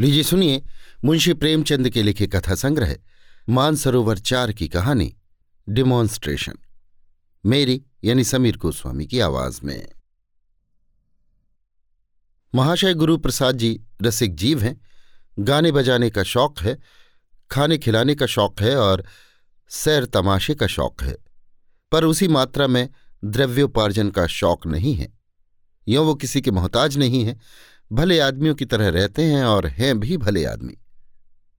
लीजिए सुनिए मुंशी प्रेमचंद के लिखे कथा संग्रह, मानसरोवर चार की कहानी डिमॉन्स्ट्रेशन मेरी, यानी समीर गोस्वामी की आवाज़ में। महाशय गुरु प्रसाद जी रसिक जीव हैं, गाने बजाने का शौक है, खाने खिलाने का शौक है और सैर तमाशे का शौक है, पर उसी मात्रा में द्रव्योपार्जन का शौक नहीं है। यों वो किसी के मोहताज नहीं है भले आदमियों की तरह रहते हैं और हैं भी भले आदमी,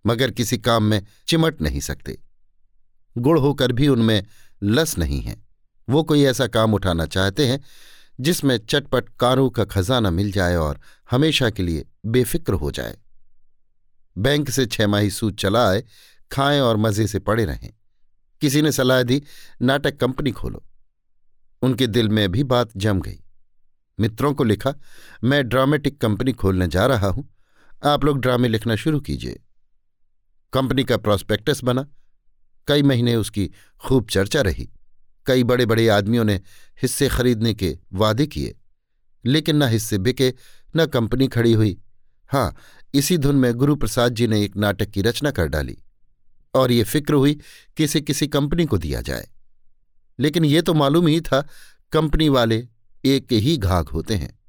मगर किसी काम में चिमट नहीं सकते। गुड़ होकर भी उनमें लस नहीं है। वो कोई ऐसा काम उठाना चाहते हैं जिसमें चटपट कारों का खजाना मिल जाए और हमेशा के लिए बेफिक्र हो जाए। बैंक से छमाही सूद चला आए खाएँ और मज़े से पड़े रहें। किसी ने सलाह दी, नाटक कंपनी खोलो। उनके दिल में भी बात जम गई। मित्रों को लिखा, मैं ड्रामेटिक कंपनी खोलने जा रहा हूँ। आप लोग ड्रामे लिखना शुरू कीजिए। कंपनी का प्रॉस्पेक्टस बना। कई महीने उसकी खूब चर्चा रही। कई बड़े बड़े आदमियों ने हिस्से खरीदने के वादे किए। लेकिन न हिस्से बिके, न कंपनी खड़ी हुई। हाँ इसी धुन में गुरु प्रसाद जी ने एक नाटक की रचना कर डाली। और ये फ़िक्र हुई कि इसे किसी कंपनी को दिया जाए। लेकिन ये तो मालूम ही था, कंपनी वाले एक ही घाघ होते हैं।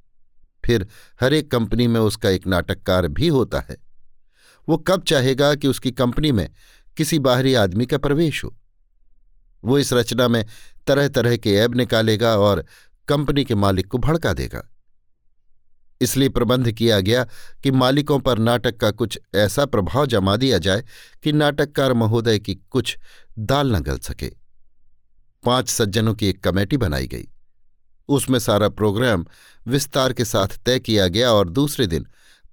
फिर हर एक कंपनी में उसका एक नाटककार भी होता है। वो कब चाहेगा कि उसकी कंपनी में किसी बाहरी आदमी का प्रवेश हो? वो इस रचना में तरह तरह के ऐब निकालेगा और कंपनी के मालिक को भड़का देगा। इसलिए प्रबंध किया गया कि मालिकों पर नाटक का कुछ ऐसा प्रभाव जमा दिया जाए कि नाटककार महोदय की कुछ दाल न गल सके। पाँच सज्जनों की एक कमेटी बनाई गई। उसमें सारा प्रोग्राम विस्तार के साथ तय किया गया और दूसरे दिन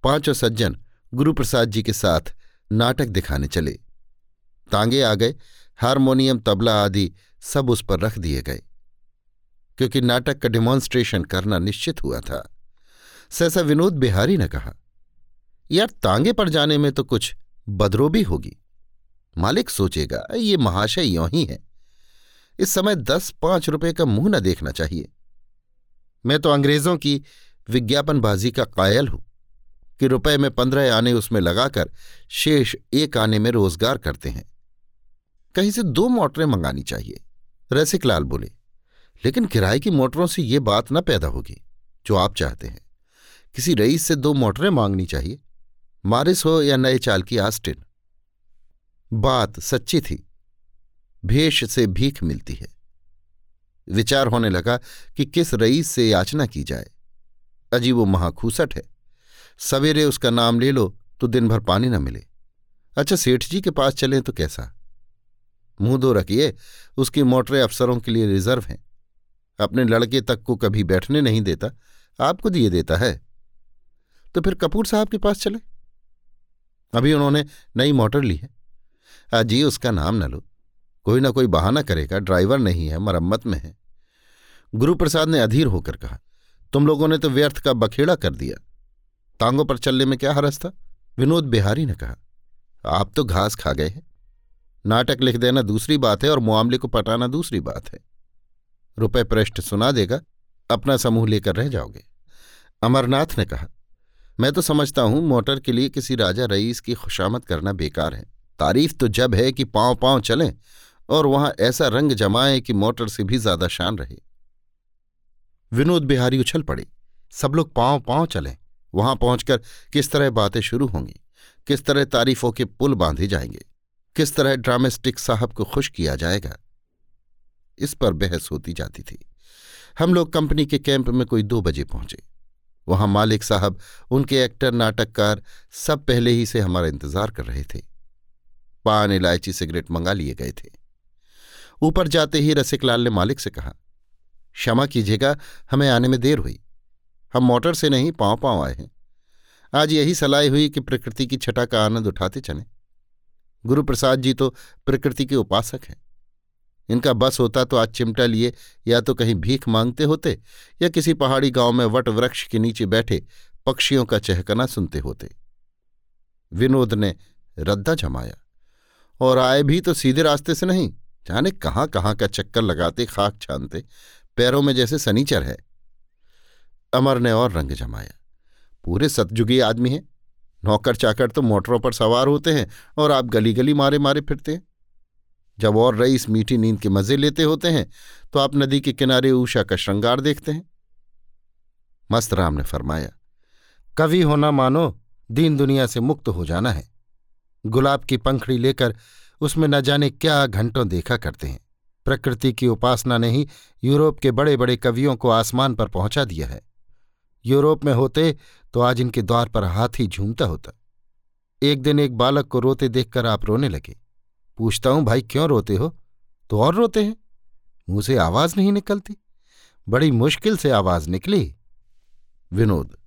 पाँचों सज्जन गुरुप्रसाद जी के साथ नाटक दिखाने चले। तांगे आ गए, हारमोनियम, तबला आदि सब उस पर रख दिए गए, क्योंकि नाटक का डिमॉन्स्ट्रेशन करना निश्चित हुआ था। सहसा विनोद बिहारी ने कहा, यार, तांगे पर जाने में तो कुछ बदरोबी होगी। मालिक सोचेगा, ये महाशय यों ही है। इस समय दस पाँच रुपए का मुँह न देखना चाहिए। मैं तो अंग्रेज़ों की विज्ञापनबाजी का कायल हूँ कि रुपए में पंद्रह आने उसमें लगाकर शेष एक आने में रोज़गार करते हैं। कहीं से दो मोटरें मंगानी चाहिए रसिकलाल बोले। लेकिन किराए की मोटरों से ये बात न पैदा होगी, जो आप चाहते हैं। किसी रईस से दो मोटरें मांगनी चाहिए, मारिस हो या नए चाल की आस्टिन। बात सच्ची थी, भेष से भीख मिलती है। विचार होने लगा कि किस रईस से याचना की जाए। अजी वो महाखूसट है। सवेरे उसका नाम ले लो तो दिन भर पानी न मिले। अच्छा सेठ जी के पास चलें तो कैसा? मुँह दो रखिए, उसकी मोटरें अफसरों के लिए रिज़र्व हैं। अपने लड़के तक को कभी बैठने नहीं देता, आपको दिए देता है। तो फिर कपूर साहब के पास चले। अभी उन्होंने नई मोटर ली है। अजी, उसका नाम न लो। कोई ना कोई बहाना करेगा, ड्राइवर नहीं है, मरम्मत में है। गुरुप्रसाद ने अधीर होकर कहा, तुम लोगों ने तो व्यर्थ का बखेड़ा कर दिया। तांगों पर चलने में क्या हरस था? विनोद बिहारी ने कहा, आप तो घास खा गए हैं। नाटक लिख देना दूसरी बात है और मामले को पटाना दूसरी बात है। रुपए पृष्ठ सुना देगा, अपना समूह लेकर रह जाओगे। अमरनाथ ने कहा, मैं तो समझता हूँ मोटर के लिए किसी राजा रईस की खुशामद करना बेकार है। तारीफ़ तो जब है कि पाँव पाँव चलें और वहाँ ऐसा रंग जमाए कि मोटर से भी ज़्यादा शान रहे। विनोद बिहारी उछल पड़े। सब लोग पाँव पाँव चले। वहाँ पहुंचकर किस तरह बातें शुरू होंगी? किस तरह तारीफों के पुल बांधे जाएँगे? किस तरह ड्रामेस्टिक साहब को खुश किया जाएगा? इस पर बहस होती जाती थी। हम लोग कंपनी के कैंप में कोई दो बजे पहुँचे। वहाँ मालिक साहब, उनके एक्टर, नाटककार सब पहले ही से हमारा इंतज़ार कर रहे थे। पान, इलायची, सिगरेट मंगा लिए गए थे। ऊपर जाते ही रसिकलाल ने मालिक से कहा, क्षमा कीजिएगा, हमें आने में देर हुई। हम मोटर से नहीं पाँव पाँव आए हैं। आज यही सलाह हुई कि प्रकृति की छटा का आनंद उठाते चले। गुरुप्रसाद जी तो प्रकृति के उपासक हैं। इनका बस होता तो आज चिमटा लिए, या तो कहीं भीख मांगते होते, या किसी पहाड़ी गाँव में वट वृक्ष के नीचे बैठे पक्षियों का चहकना सुनते होते। विनोद ने रद्दा जमाया, और आए भी तो सीधे रास्ते से नहीं जाने कहाँ कहाँ का चक्कर लगाते, खाक छानते, पैरों में जैसे सनीचर है। अमर ने और रंग जमाया। पूरे सतजुगी आदमी हैं। नौकर चाकर तो मोटरों पर सवार होते हैं और आप गली गली मारे मारे फिरते हैं। जब और रईस मीठी नींद के मज़े लेते होते हैं तो आप नदी के किनारे ऊषा का श्रृंगार देखते हैं। मस्त राम ने फरमाया कवि होना मानो, दीन दुनिया से मुक्त हो जाना है। गुलाब की पंखड़ी लेकर उसमें न जाने क्या घंटों देखा करते हैं। प्रकृति की उपासना ने ही यूरोप के बड़े बड़े कवियों को आसमान पर पहुँचा दिया है। यूरोप में होते तो आज इनके द्वार पर हाथी झूमता होता। एक दिन एक बालक को रोते देखकर आप रोने लगे। पूछता हूँ, भाई क्यों रोते हो? तो और रोते हैं। मुँह से आवाज़ नहीं निकलती। बड़ी मुश्किल से आवाज़ निकली। विनोद,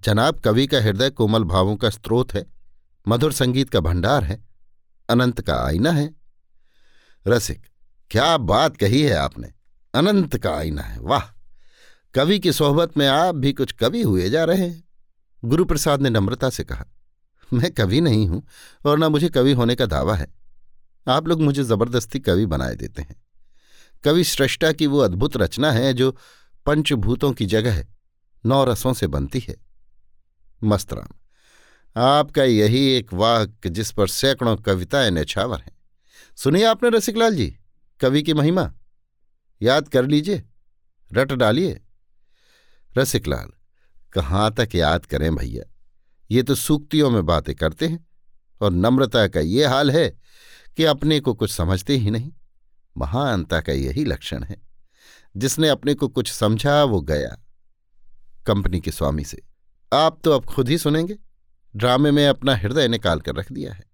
जनाब, कवि का हृदय कोमल भावों का स्रोत है। मधुर संगीत का भंडार है। अनंत का आईना है। रसिक, क्या बात कही है आपने? अनंत का आईना है, वाह! कवि की सोहबत में आप भी कुछ कवि हुए जा रहे हैं। गुरुप्रसाद ने नम्रता से कहा, मैं कवि नहीं हूँ और न मुझे कवि होने का दावा है। आप लोग मुझे ज़बरदस्ती कवि बनाए देते हैं। कवि सृष्टा की वो अद्भुत रचना है जो पंचभूतों की जगह नौ रसों से बनती है। मस्तराम आपका यही एक वाक्य जिस पर सैकड़ों कविताएँ नछावर हैं। सुनिए आपने रसिकलाल जी, कवि की महिमा। याद कर लीजिए, रट डालिए। रसिकलाल, कहाँ तक याद करें भैया? ये तो सूक्तियों में बातें करते हैं, और नम्रता का ये हाल है कि अपने को कुछ समझते ही नहीं। महानता का यही लक्षण है। जिसने अपने को कुछ समझा, वो गया। कंपनी के स्वामी से। आप तो अब खुद ही सुनेंगे। ड्रामे में अपना हृदय निकाल कर रख दिया है।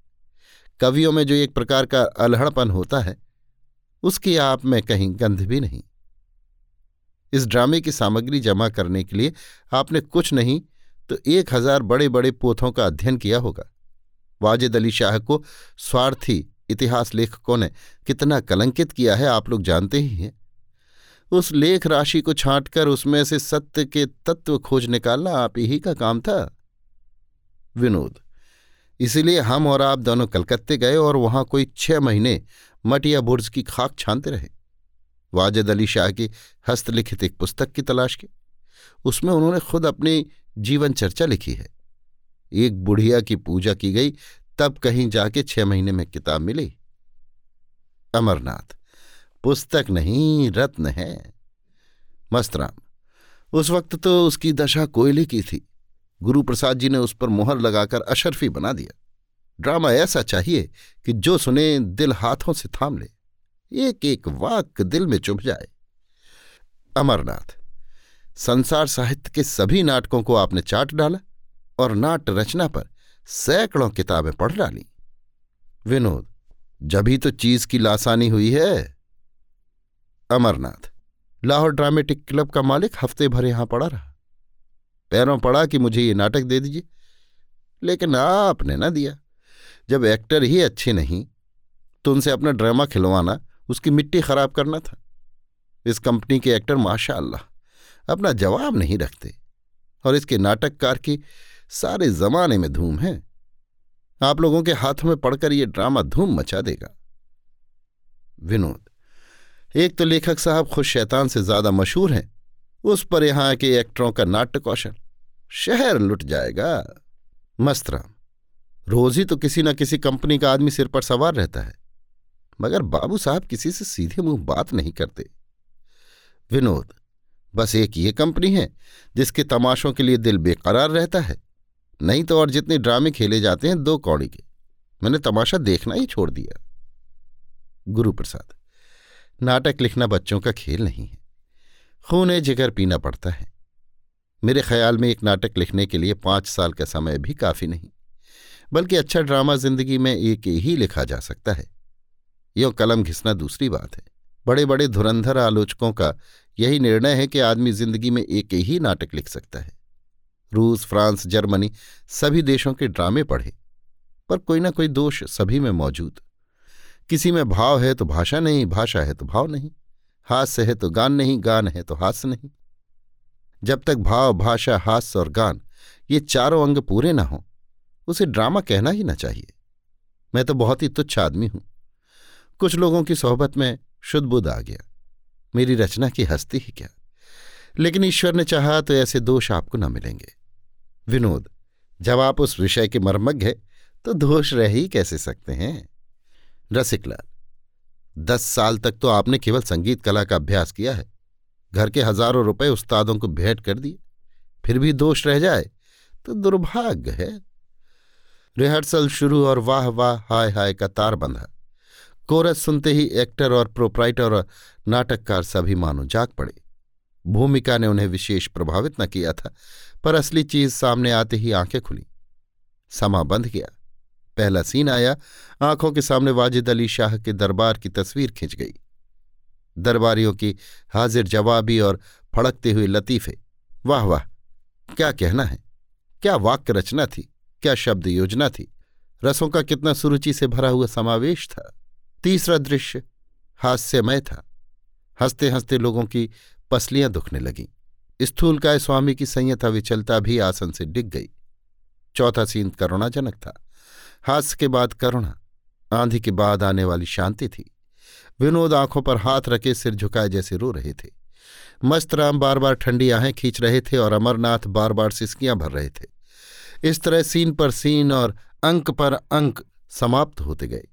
कवियों में जो एक प्रकार का अलहड़पन होता है, उसकी आप में कहीं गंध भी नहीं। इस ड्रामे की सामग्री जमा करने के लिए आपने कुछ नहीं तो एक हज़ार बड़े बड़े पोथों का अध्ययन किया होगा। वाजिद अली शाह को स्वार्थी इतिहास लेखकों ने कितना कलंकित किया है, आप लोग जानते ही हैं। उस लेख राशि को छांटकर उसमें से सत्य के तत्व खोज निकालना आप ही का काम था। विनोद। इसीलिए हम और आप दोनों कलकत्ते गए और वहाँ कोई छह महीने मटिया बुर्ज की खाक छानते रहे। वाजिद अली शाह की हस्तलिखित एक पुस्तक की तलाश की। उसमें उन्होंने खुद अपनी जीवन चर्चा लिखी है। एक बुढ़िया की पूजा की गई, तब कहीं जाके छह महीने में किताब मिली। अमरनाथ, पुस्तक नहीं, रत्न है। मस्तराम उस वक्त तो उसकी दशा कोयले की थी। गुरुप्रसाद जी ने उस पर मोहर लगाकर अशरफी बना दिया। ड्रामा ऐसा चाहिए कि जो सुने, दिल हाथों से थाम ले। एक एक वाक दिल में चुभ जाए। अमरनाथ, संसार साहित्य के सभी नाटकों को आपने चाट डाला और नाट्य रचना पर सैकड़ों किताबें पढ़ डाली। विनोद जभी तो चीज़ की लासानी हुई है। अमरनाथ, लाहौर ड्रामेटिक क्लब का मालिक हफ़्ते भर यहाँ पड़ा रहा। पैरों पड़ा कि मुझे ये नाटक दे दीजिए। लेकिन आपने ना दिया। जब एक्टर ही अच्छे नहीं तो उनसे अपना ड्रामा खिलवाना, उसकी मिट्टी खराब करना था। इस कंपनी के एक्टर माशा अल्लाह अपना जवाब नहीं रखते। और इसके नाटककार की सारे जमाने में धूम है। आप लोगों के हाथों में पड़कर ये ड्रामा धूम मचा देगा। विनोद, एक तो लेखक साहब खुद शैतान से ज़्यादा मशहूर हैं। उस पर यहाँ के एक्टरों का नाट्य कौशल शहर लुट जाएगा। मस्तराम रोज ही तो किसी न किसी कंपनी का आदमी सिर पर सवार रहता है। मगर बाबू साहब किसी से सीधे मुँह बात नहीं करते। विनोद, बस एक ये कंपनी है, जिसके तमाशों के लिए दिल बेकरार रहता है। नहीं तो और जितने ड्रामे खेले जाते हैं, दो कौड़ी के। मैंने तमाशा देखना ही छोड़ दिया। गुरुप्रसाद, नाटक लिखना बच्चों का खेल नहीं है। खून जिगर पीना पड़ता है। मेरे ख्याल में एक नाटक लिखने के लिए पाँच साल का समय भी काफ़ी नहीं, बल्कि अच्छा ड्रामा ज़िंदगी में एक ही लिखा जा सकता है। यो कलम घिसना दूसरी बात है। बड़े बड़े धुरंधर आलोचकों का यही निर्णय है कि आदमी ज़िंदगी में एक ही नाटक लिख सकता है। रूस, फ्रांस, जर्मनी सभी देशों के ड्रामे पढ़े, पर कोई ना कोई दोष सभी में मौजूद। किसी में भाव है तो भाषा नहीं, भाषा है तो भाव नहीं। हास्य है तो गान नहीं, गान है तो हास्य नहीं। जब तक भाव, भाषा, हास्य और गान ये चारों अंग पूरे ना हों, उसे ड्रामा कहना ही ना चाहिए। मैं तो बहुत ही तुच्छ आदमी हूँ। कुछ लोगों की सोहबत में शुद्ध बुद्ध आ गया। मेरी रचना की हस्ती ही क्या? लेकिन ईश्वर ने चाहा तो ऐसे दोष आपको न मिलेंगे। विनोद, जब आप उस विषय के मर्मज्ञ है तो दोष रह ही कैसे सकते हैं? रसिकलाल दस साल तक तो आपने केवल संगीत कला का अभ्यास किया है। घर के हज़ारों रुपए उस्तादों को भेंट कर दिए। फिर भी दोष रह जाए तो दुर्भाग्य है। रिहर्सल शुरू और वाह वाह, हाय हाय का तार बंधा। कोरस सुनते ही एक्टर और प्रोपराइटर और नाटककार सभी मानो जाग पड़े। भूमिका ने उन्हें विशेष प्रभावित न किया था, पर असली चीज़ सामने आते ही आँखें खुली। समा बंध गया पहला सीन आया, आँखों के सामने वाजिद अली शाह के दरबार की तस्वीर खिंच गई। दरबारियों की हाजिर जवाबी और फड़कते हुए लतीफे, वाह वाह, क्या कहना है? क्या वाक्य रचना थी? क्या शब्द योजना थी? रसों का कितना सुरुचि से भरा हुआ समावेश था। तीसरा दृश्य हास्यमय था। हँसते हँसते लोगों की पसलियाँ दुखने लगीं। स्थूलकाय स्वामी की संयता विचलता भी आसन से डिग गई। चौथा सीन करुणाजनक था। हास्य के बाद करुणा, आंधी के बाद आने वाली शांति थी। विनोद आँखों पर हाथ रखे सिर झुकाए जैसे रो रहे थे। मस्तराम बार बार ठंडी आहें खींच रहे थे और अमरनाथ बार बार सिसकियाँ भर रहे थे। इस तरह सीन पर सीन और अंक पर अंक समाप्त होते गए।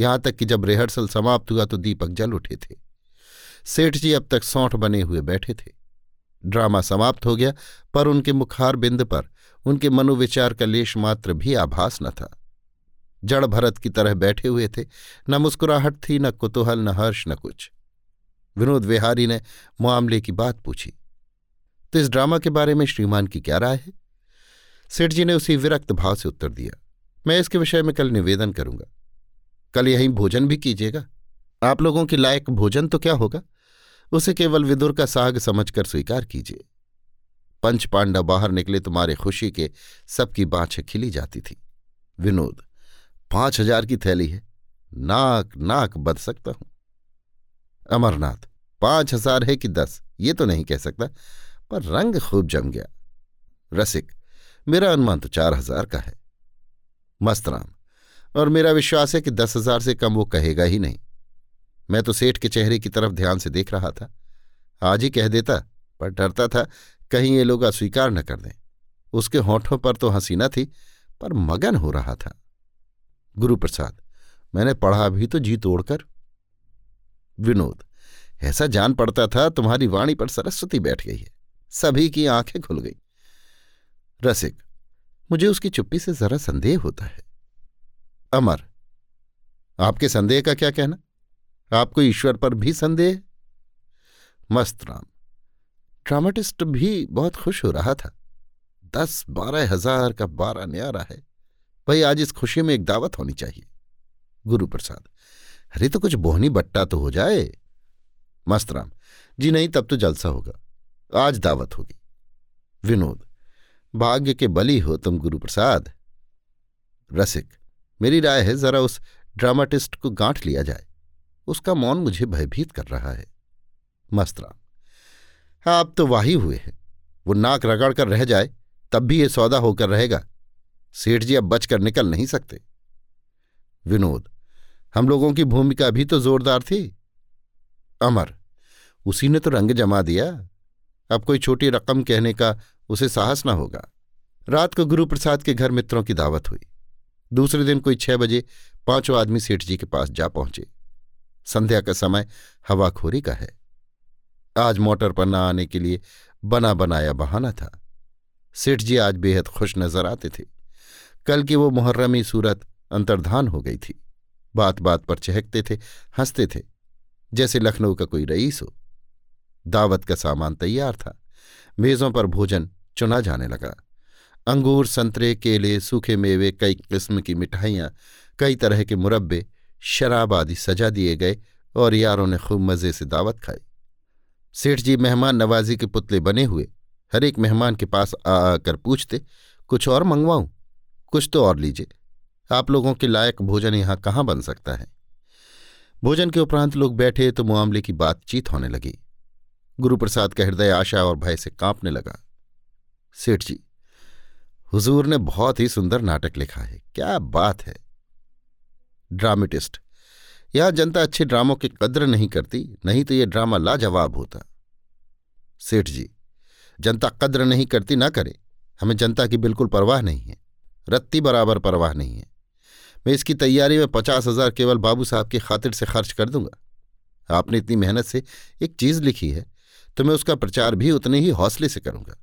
यहाँ तक कि जब रिहर्सल समाप्त हुआ तो दीपक जल उठे थे। सेठ जी अब तक सौंठ बने हुए बैठे थे। ड्रामा समाप्त हो गया, पर उनके मुखार बिंद पर, उनके मनोविचार का लेश मात्र भी आभास न था। जड़ भरत की तरह बैठे हुए थे। न मुस्कुराहट थी, न कुतूहल, न हर्ष, न कुछ। विनोद विहारी ने मामले की बात पूछी तो इस ड्रामा के बारे में श्रीमान की क्या राय है? सेठ जी ने उसी विरक्त भाव से उत्तर दिया, मैं इसके विषय में कल निवेदन करूँगा। कल यहीं भोजन भी कीजिएगा। आप लोगों के लायक भोजन तो क्या होगा? उसे केवल विदुर का साग समझकर स्वीकार कीजिए। पंच पांडव बाहर निकले तुम्हारे खुशी के सबकी बाँछें खिली जाती थी। विनोद पाँच हज़ार की थैली है। नाक नाक बद सकता हूँ। अमरनाथ, पाँच हज़ार है कि दस? ये तो नहीं कह सकता, पर रंग खूब जम गया। रसिक, मेरा अनुमान तो चार हज़ार का है। मस्तराम और मेरा विश्वास है कि दस हज़ार से कम वो कहेगा ही नहीं। मैं तो सेठ के चेहरे की तरफ़ ध्यान से देख रहा था। आज ही कह देता, पर डरता था, कहीं ये लोग अस्वीकार न कर दें। उसके होठों पर तो हँसी न थी, पर मगन हो रहा था। गुरुप्रसाद, मैंने पढ़ा भी तो जी तोड़कर। विनोद, ऐसा जान पड़ता था तुम्हारी वाणी पर सरस्वती बैठ गई है, सभी की आँखें खुल गई। रसिक, मुझे उसकी चुप्पी से जरा संदेह होता है। अमर, आपके संदेह का क्या कहना? आपको ईश्वर पर भी संदेह? मस्त राम, ड्रामाटिस्ट भी बहुत खुश हो रहा था। दस बारह हज़ार का बारह न्यारा है। भाई, आज इस खुशी में एक दावत होनी चाहिए। गुरु प्रसाद, अरे तो कुछ बोहनी बट्टा तो हो जाए। मस्तराम जी नहीं, तब तो जलसा होगा। आज दावत होगी। विनोद, भाग्य के बली हो तुम गुरु प्रसाद। रसिक, मेरी राय है जरा उस ड्रामाटिस्ट को गांठ लिया जाए। उसका मौन मुझे भयभीत कर रहा है। मस्तराम हाँ अब तो वाही हुए हैं। वो नाक रगड़ कर रह जाए, तब भी ये सौदा होकर रहेगा। सेठ जी अब बचकर निकल नहीं सकते। विनोद, हम लोगों की भूमिका भी तो जोरदार थी। अमर, उसी ने तो रंग जमा दिया। अब कोई छोटी रकम कहने का उसे साहस न होगा। रात को गुरु प्रसाद के घर मित्रों की दावत हुई। दूसरे दिन कोई छह बजे पाँचों आदमी सेठ जी के पास जा पहुँचे। संध्या का समय हवाखोरी का है। आज मोटर पर न आने के लिए बना बनाया बहाना था। सेठ जी आज बेहद खुश नज़र आते थे। कल की वो मुहर्रमी सूरत अंतर्धान हो गई थी। बात बात पर चहकते थे, हँसते थे, जैसे लखनऊ का कोई रईस हो। दावत का सामान तैयार था। मेज़ों पर भोजन चुना जाने लगा। अंगूर, संतरे, केले, सूखे मेवे, कई किस्म की मिठाइयाँ, कई तरह के मुरब्बे, शराब आदि सजा दिए गए और यारों ने खूब मज़े से दावत खाई। सेठ जी मेहमान नवाजी के पुतले बने हुए। हर एक मेहमान के पास आ आकर पूछते, कुछ और मंगवाऊं? कुछ तो और लीजिए। आप लोगों के लायक भोजन यहाँ कहाँ बन सकता है? भोजन के उपरांत लोग बैठे तो मामले की बातचीत होने लगी। गुरुप्रसाद का हृदय आशा और भय से कांपने लगा। सेठ जी, हुजूर ने बहुत ही सुंदर नाटक लिखा है। क्या बात है। ड्रामेटिस्ट, यहाँ जनता अच्छे ड्रामों की कद्र नहीं करती, नहीं तो यह ड्रामा लाजवाब होता। सेठ जी, जनता कद्र नहीं करती ना करे। हमें जनता की बिल्कुल परवाह नहीं है। रत्ती बराबर परवाह नहीं है। मैं इसकी तैयारी में पचास हज़ार केवल बाबू साहब की खातिर से खर्च कर दूँगा। आपने इतनी मेहनत से एक चीज़ लिखी है तो मैं उसका प्रचार भी उतने ही हौसले से करूँगा।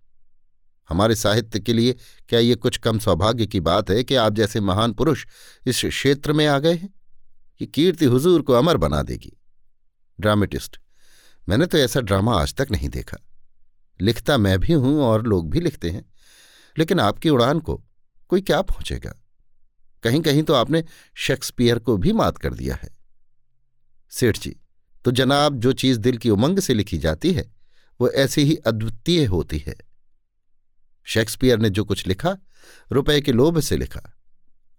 हमारे साहित्य के लिए क्या ये कुछ कम सौभाग्य की बात है कि आप जैसे महान पुरुष इस क्षेत्र में आ गए हैं? ये कीर्ति हुजूर को अमर बना देगी। ड्रामेटिस्ट, मैंने तो ऐसा ड्रामा आज तक नहीं देखा। लिखता मैं भी हूँ और लोग भी लिखते हैं, लेकिन आपकी उड़ान को कोई क्या पहुंचेगा? कहीं कहीं तो आपने शेक्सपियर को भी मात कर दिया है। सेठ जी तो जनाब, जो चीज़ दिल की उमंग से लिखी जाती है, वो ऐसी ही अद्वितीय होती है। शेक्सपियर ने जो कुछ लिखा, रुपए के लोभ से लिखा।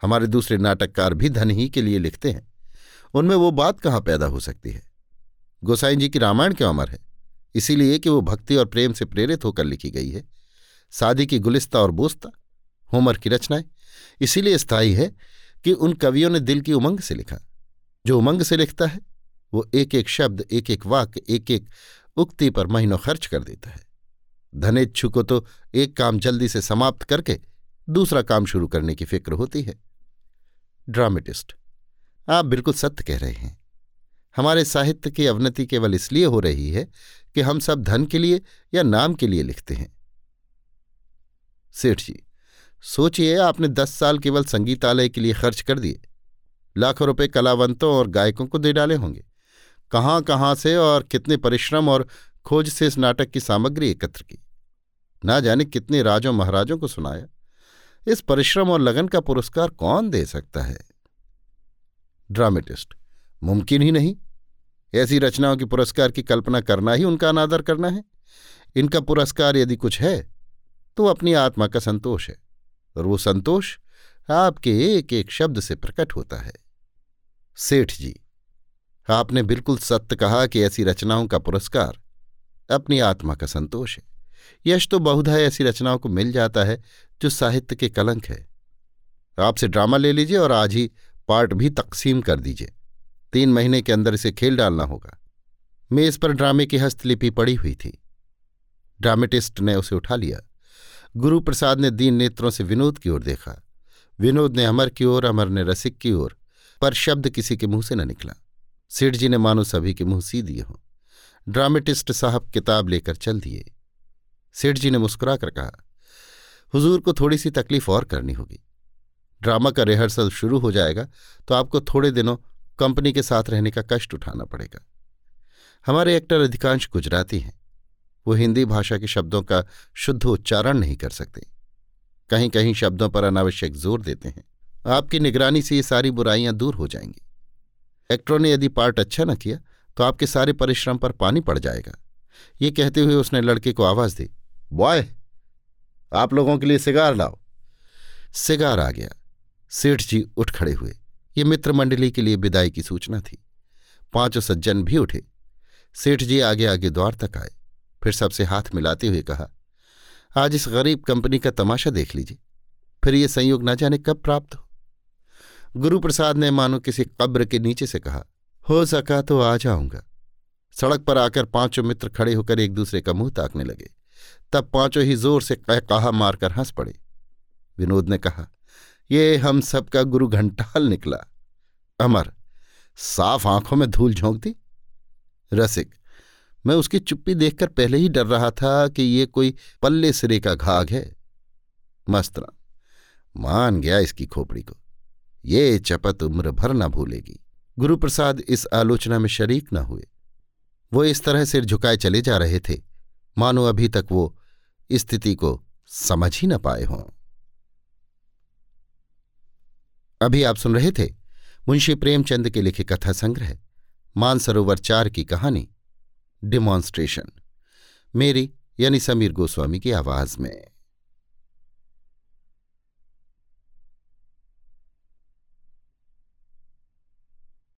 हमारे दूसरे नाटककार भी धन ही के लिए लिखते हैं। उनमें वो बात कहाँ पैदा हो सकती है? गोसाई जी की रामायण क्यों अमर है? इसीलिए कि वो भक्ति और प्रेम से प्रेरित होकर लिखी गई है। सादी की गुलिस्ता और बोस्ता होमर की रचनाएँ। इसीलिए स्थायी है कि उन कवियों ने दिल की उमंग से लिखा। जो उमंग से लिखता है, वो एक एक शब्द एक एक वाक्य एक एक उक्ति पर महीनों खर्च कर देता है। धनेच्छु को तो एक काम जल्दी से समाप्त करके दूसरा काम शुरू करने की फ़िक्र होती है। ड्रामेटिस्ट, आप बिल्कुल सत्य कह रहे हैं। हमारे साहित्य की अवनति केवल इसलिए हो रही है कि हम सब धन के लिए या नाम के लिए लिखते हैं। सेठ जी सोचिए, आपने दस साल केवल संगीतालय के लिए खर्च कर दिए। लाखों रुपए कलावंतों और गायकों को दे डाले होंगे। कहाँ कहाँ से और कितने परिश्रम और खोज से इस नाटक की सामग्री एकत्र की। ना जाने कितने राजों महाराजों को सुनाया। इस परिश्रम और लगन का पुरस्कार कौन दे सकता है? ड्रामेटिस्ट, मुमकिन ही नहीं। ऐसी रचनाओं की पुरस्कार की कल्पना करना ही उनका अनादर करना है। इनका पुरस्कार यदि कुछ है तो अपनी आत्मा का संतोष है। और वो संतोष आपके एक एक शब्द से प्रकट होता है। सेठ जी, आपने बिल्कुल सत्य कहा कि ऐसी रचनाओं का पुरस्कार अपनी आत्मा का संतोष है। यश तो बहुधा ऐसी रचनाओं को मिल जाता है जो साहित्य के कलंक है। आपसे ड्रामा ले लीजिए और आज ही पार्ट भी तकसीम कर दीजिए। तीन महीने के अंदर इसे खेल डालना होगा। मेज पर ड्रामे की हस्तलिपि पड़ी हुई थी। ड्रामेटिस्ट ने उसे उठा लिया। गुरुप्रसाद ने दीन नेत्रों से विनोद की ओर देखा। विनोद ने अमर की ओर, अमर ने रसिक की ओर, पर शब्द किसी के मुँह से न निकला। सेठ जी ने मानो सभी के मुँह सी दिए हों। ड्रामेटिस्ट साहब किताब लेकर चल दिए। सेठ जी ने मुस्कुराकर कहा, हुजूर को थोड़ी सी तकलीफ़ और करनी होगी। ड्रामा का रिहर्सल शुरू हो जाएगा तो आपको थोड़े दिनों कंपनी के साथ रहने का कष्ट उठाना पड़ेगा। हमारे एक्टर अधिकांश गुजराती हैं। वो हिंदी भाषा के शब्दों का शुद्ध उच्चारण नहीं कर सकते। कहीं कहीं शब्दों पर अनावश्यक ज़ोर देते हैं। आपकी निगरानी से ये सारी बुराइयाँ दूर हो जाएँगी। एक्टरों ने यदि पार्ट अच्छा न किया तो आपके सारे परिश्रम पर पानी पड़ जाएगा। ये कहते हुए उसने लड़के को आवाज़ दी, बॉय, आप लोगों के लिए सिगार लाओ। सिगार आ गया। सेठ जी उठ खड़े हुए। ये मित्र मंडली के लिए विदाई की सूचना थी। पाँचों सज्जन भी उठे। सेठ जी आगे आगे द्वार तक आए। फिर सबसे हाथ मिलाते हुए कहा, आज इस गरीब कंपनी का तमाशा देख लीजिए। फिर ये संयोग न जाने कब प्राप्त हो? गुरुप्रसाद ने मानो किसी कब्र के नीचे से कहा, हो सका तो आ जाऊँगा सड़क पर आकर पाँचों मित्र खड़े होकर एक दूसरे का मुँह ताकने लगे। तब पाँचों ही ज़ोर से कह कहा मारकर हंस पड़े। विनोद ने कहा, ये हम सबका गुरु घंटाल निकला। अमर, साफ़ आँखों में धूल झोंक दी? रसिक मैं उसकी चुप्पी देखकर पहले ही डर रहा था कि ये कोई पल्ले सिरे का घाघ है। मस्तरा मान गया इसकी खोपड़ी को। ये चपत उम्र भर न भूलेगी। गुरुप्रसाद इस आलोचना में शरीक न हुए। वो इस तरह सिर झुकाए चले जा रहे थे। मानो अभी तक वो स्थिति को समझ ही न पाए हों। अभी आप सुन रहे थे मुंशी प्रेमचंद के लिखे कथा संग्रह मानसरोवर चार की कहानी। डिमॉन्स्ट्रेशन मेरी यानी समीर गोस्वामी की आवाज़ में।